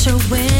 To win.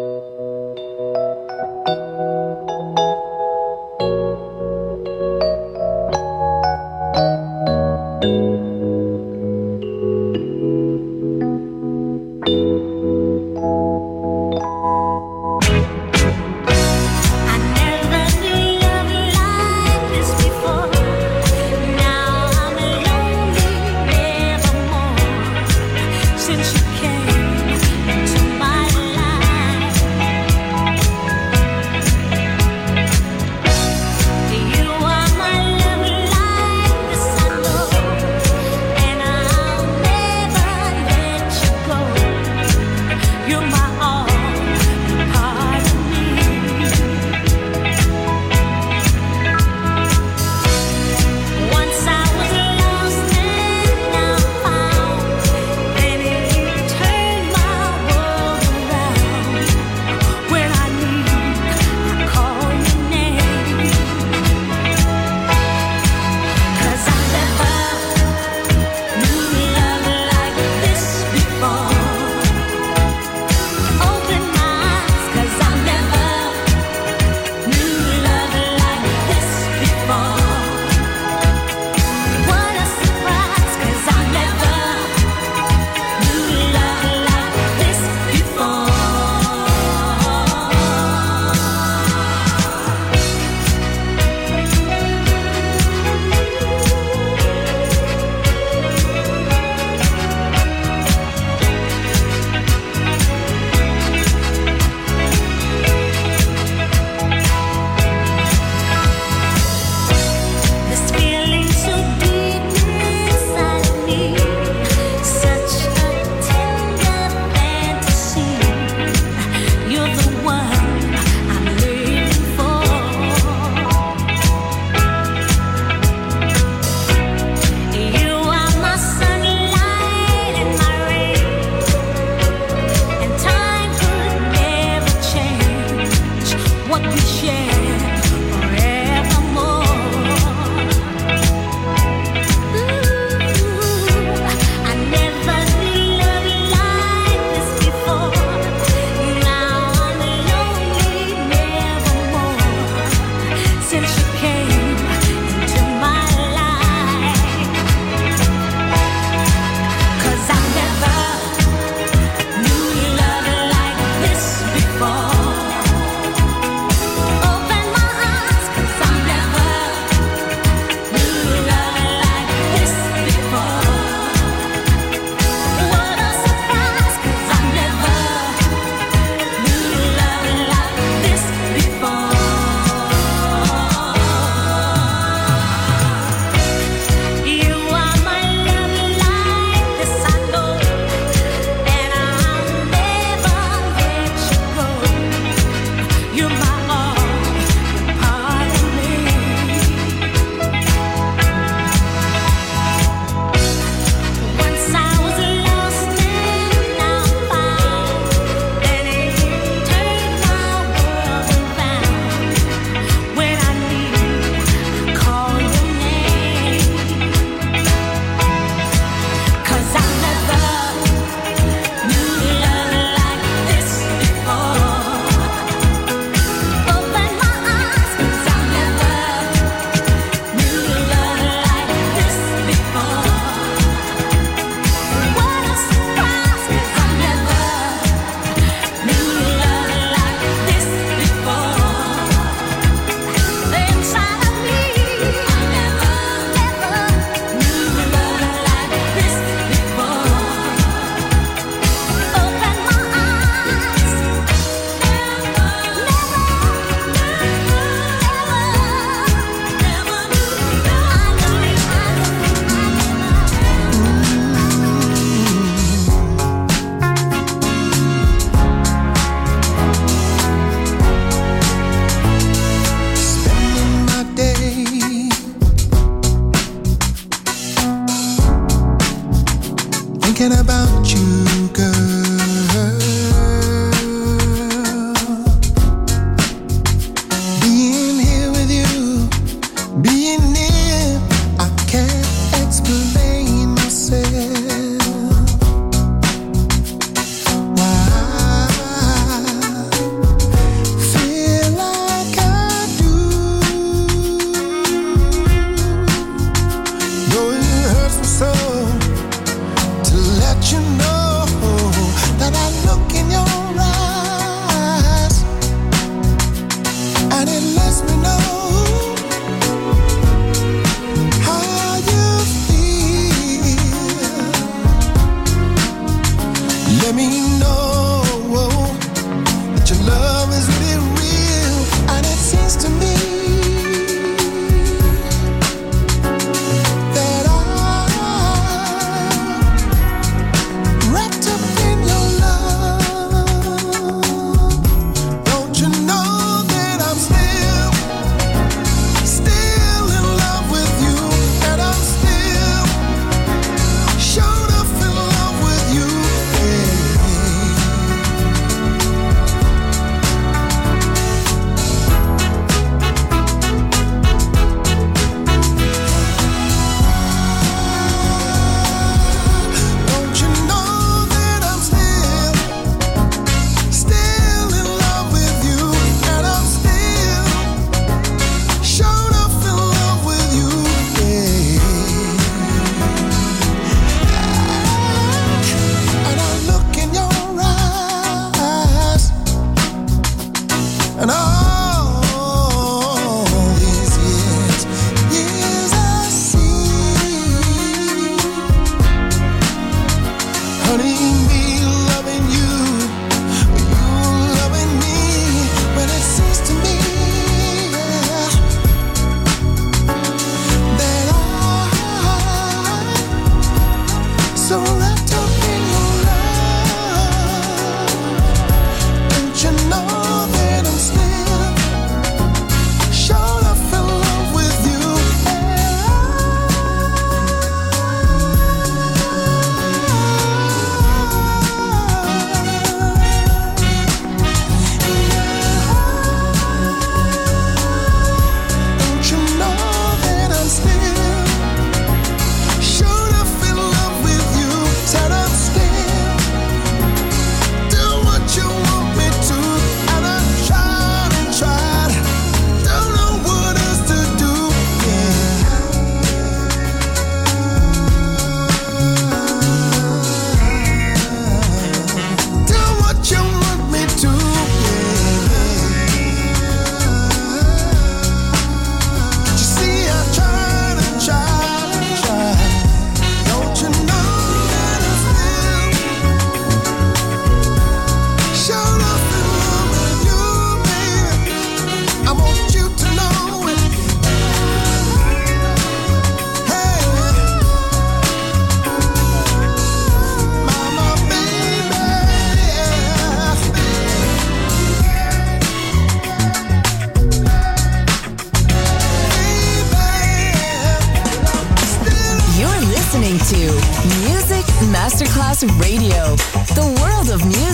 Know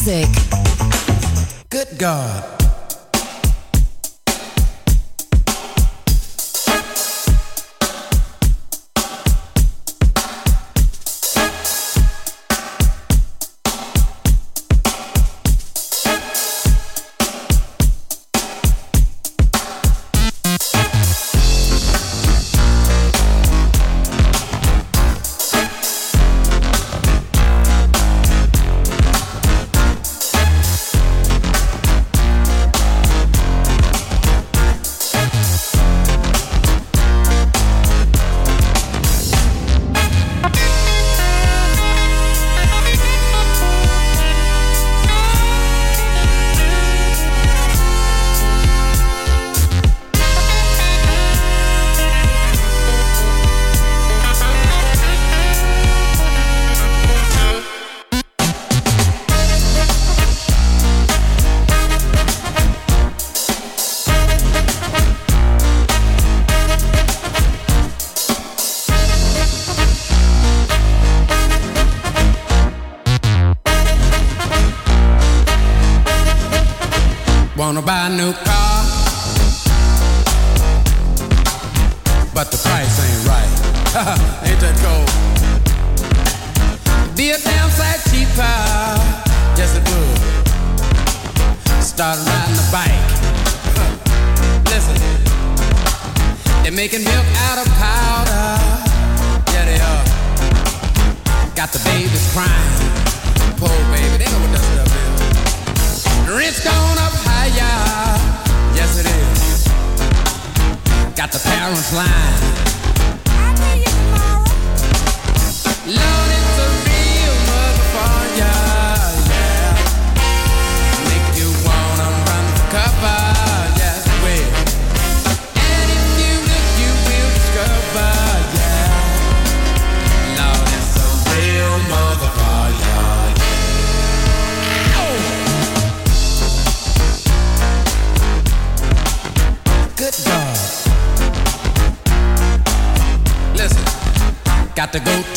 music. Good God. got the parents line. I'll you tomorrow. Love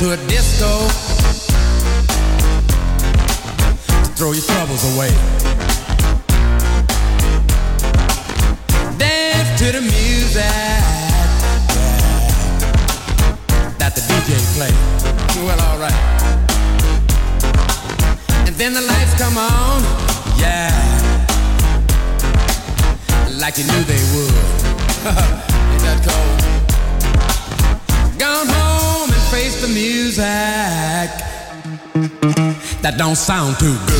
to a disco. Throw your troubles away. don't sound too good.